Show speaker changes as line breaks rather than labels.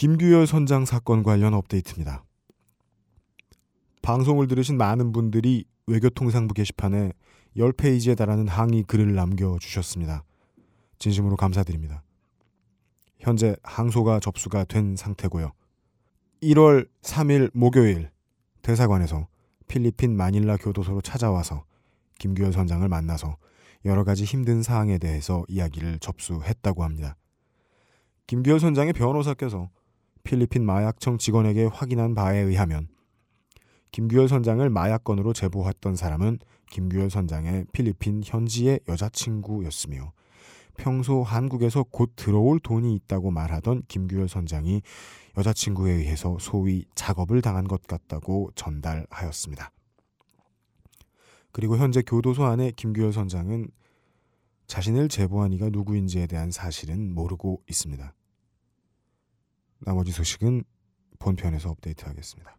김규열 선장 사건 관련 업데이트입니다. 방송을 들으신 많은 분들이 외교통상부 게시판에 10페이지에 달하는 항의 글을 남겨주셨습니다. 진심으로 감사드립니다. 현재 항소가 접수가 된 상태고요. 1월 3일 목요일 대사관에서 필리핀 마닐라 교도소로 찾아와서 김규열 선장을 만나서 여러 가지 힘든 사항에 대해서 이야기를 접수했다고 합니다. 김규열 선장의 변호사께서 필리핀 마약청 직원에게 확인한 바에 의하면 김규열 선장을 마약건으로 제보했던 사람은 김규열 선장의 필리핀 현지의 여자친구였으며 평소 한국에서 곧 들어올 돈이 있다고 말하던 김규열 선장이 여자친구에 의해서 소위 작업을 당한 것 같다고 전달하였습니다. 그리고 현재 교도소 안에 김규열 선장은 자신을 제보한 이가 누구인지에 대한 사실은 모르고 있습니다. 나머지 소식은 본편에서 업데이트하겠습니다.